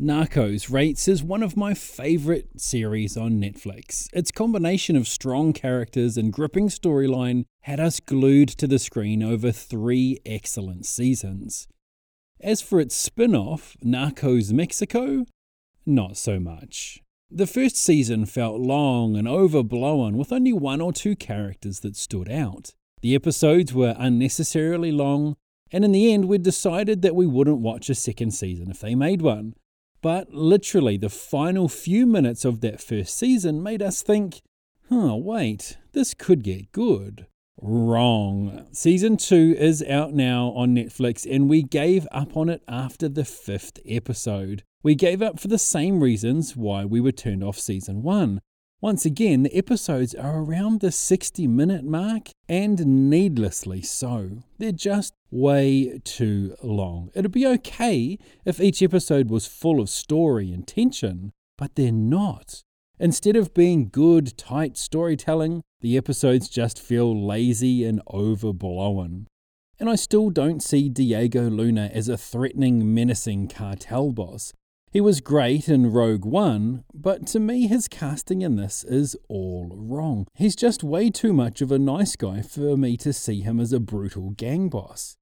Narcos rates as one of my favourite series on Netflix. Its combination of strong characters and gripping storyline had us glued to the screen over three excellent seasons. As for its spin off, Narcos Mexico, not so much. The first season felt long and overblown with only one or two characters that stood out. The episodes were unnecessarily long, and in the end, we decided that we wouldn't watch a second season if they made one. But literally, the final few minutes of that first season made us think, huh, wait, this could get good. Wrong. Season 2 is out now on Netflix, and we gave up on it after the fifth episode. We gave up for the same reasons why we were turned off season 1 once again, the episodes are around the 60 minute mark and needlessly so. They're just way too long. It'd be okay if each episode was full of story and tension, but they're not. Instead of being good, tight storytelling, the episodes just feel lazy and overblown. And I still don't see Diego Luna as a threatening, menacing cartel boss. He was great in Rogue One, but to me, his casting in this is all wrong. He's just way too much of a nice guy for me to see him as a brutal gang boss.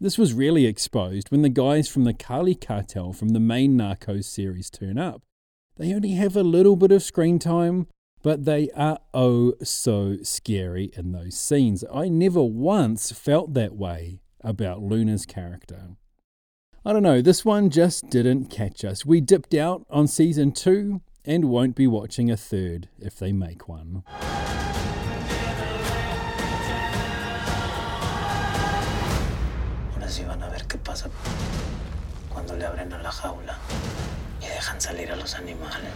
This was really exposed when the guys from the Cali cartel from the main Narcos series turn up. They only have a little bit of screen time, but they are oh so scary in those scenes. I never once felt that way about Luna's character. I don't know, this one just didn't catch us. We dipped out on season two and won't be watching a third if they make one. Ahora sí van a ver qué pasa cuando le abren a la jaula y dejan salir a los animales.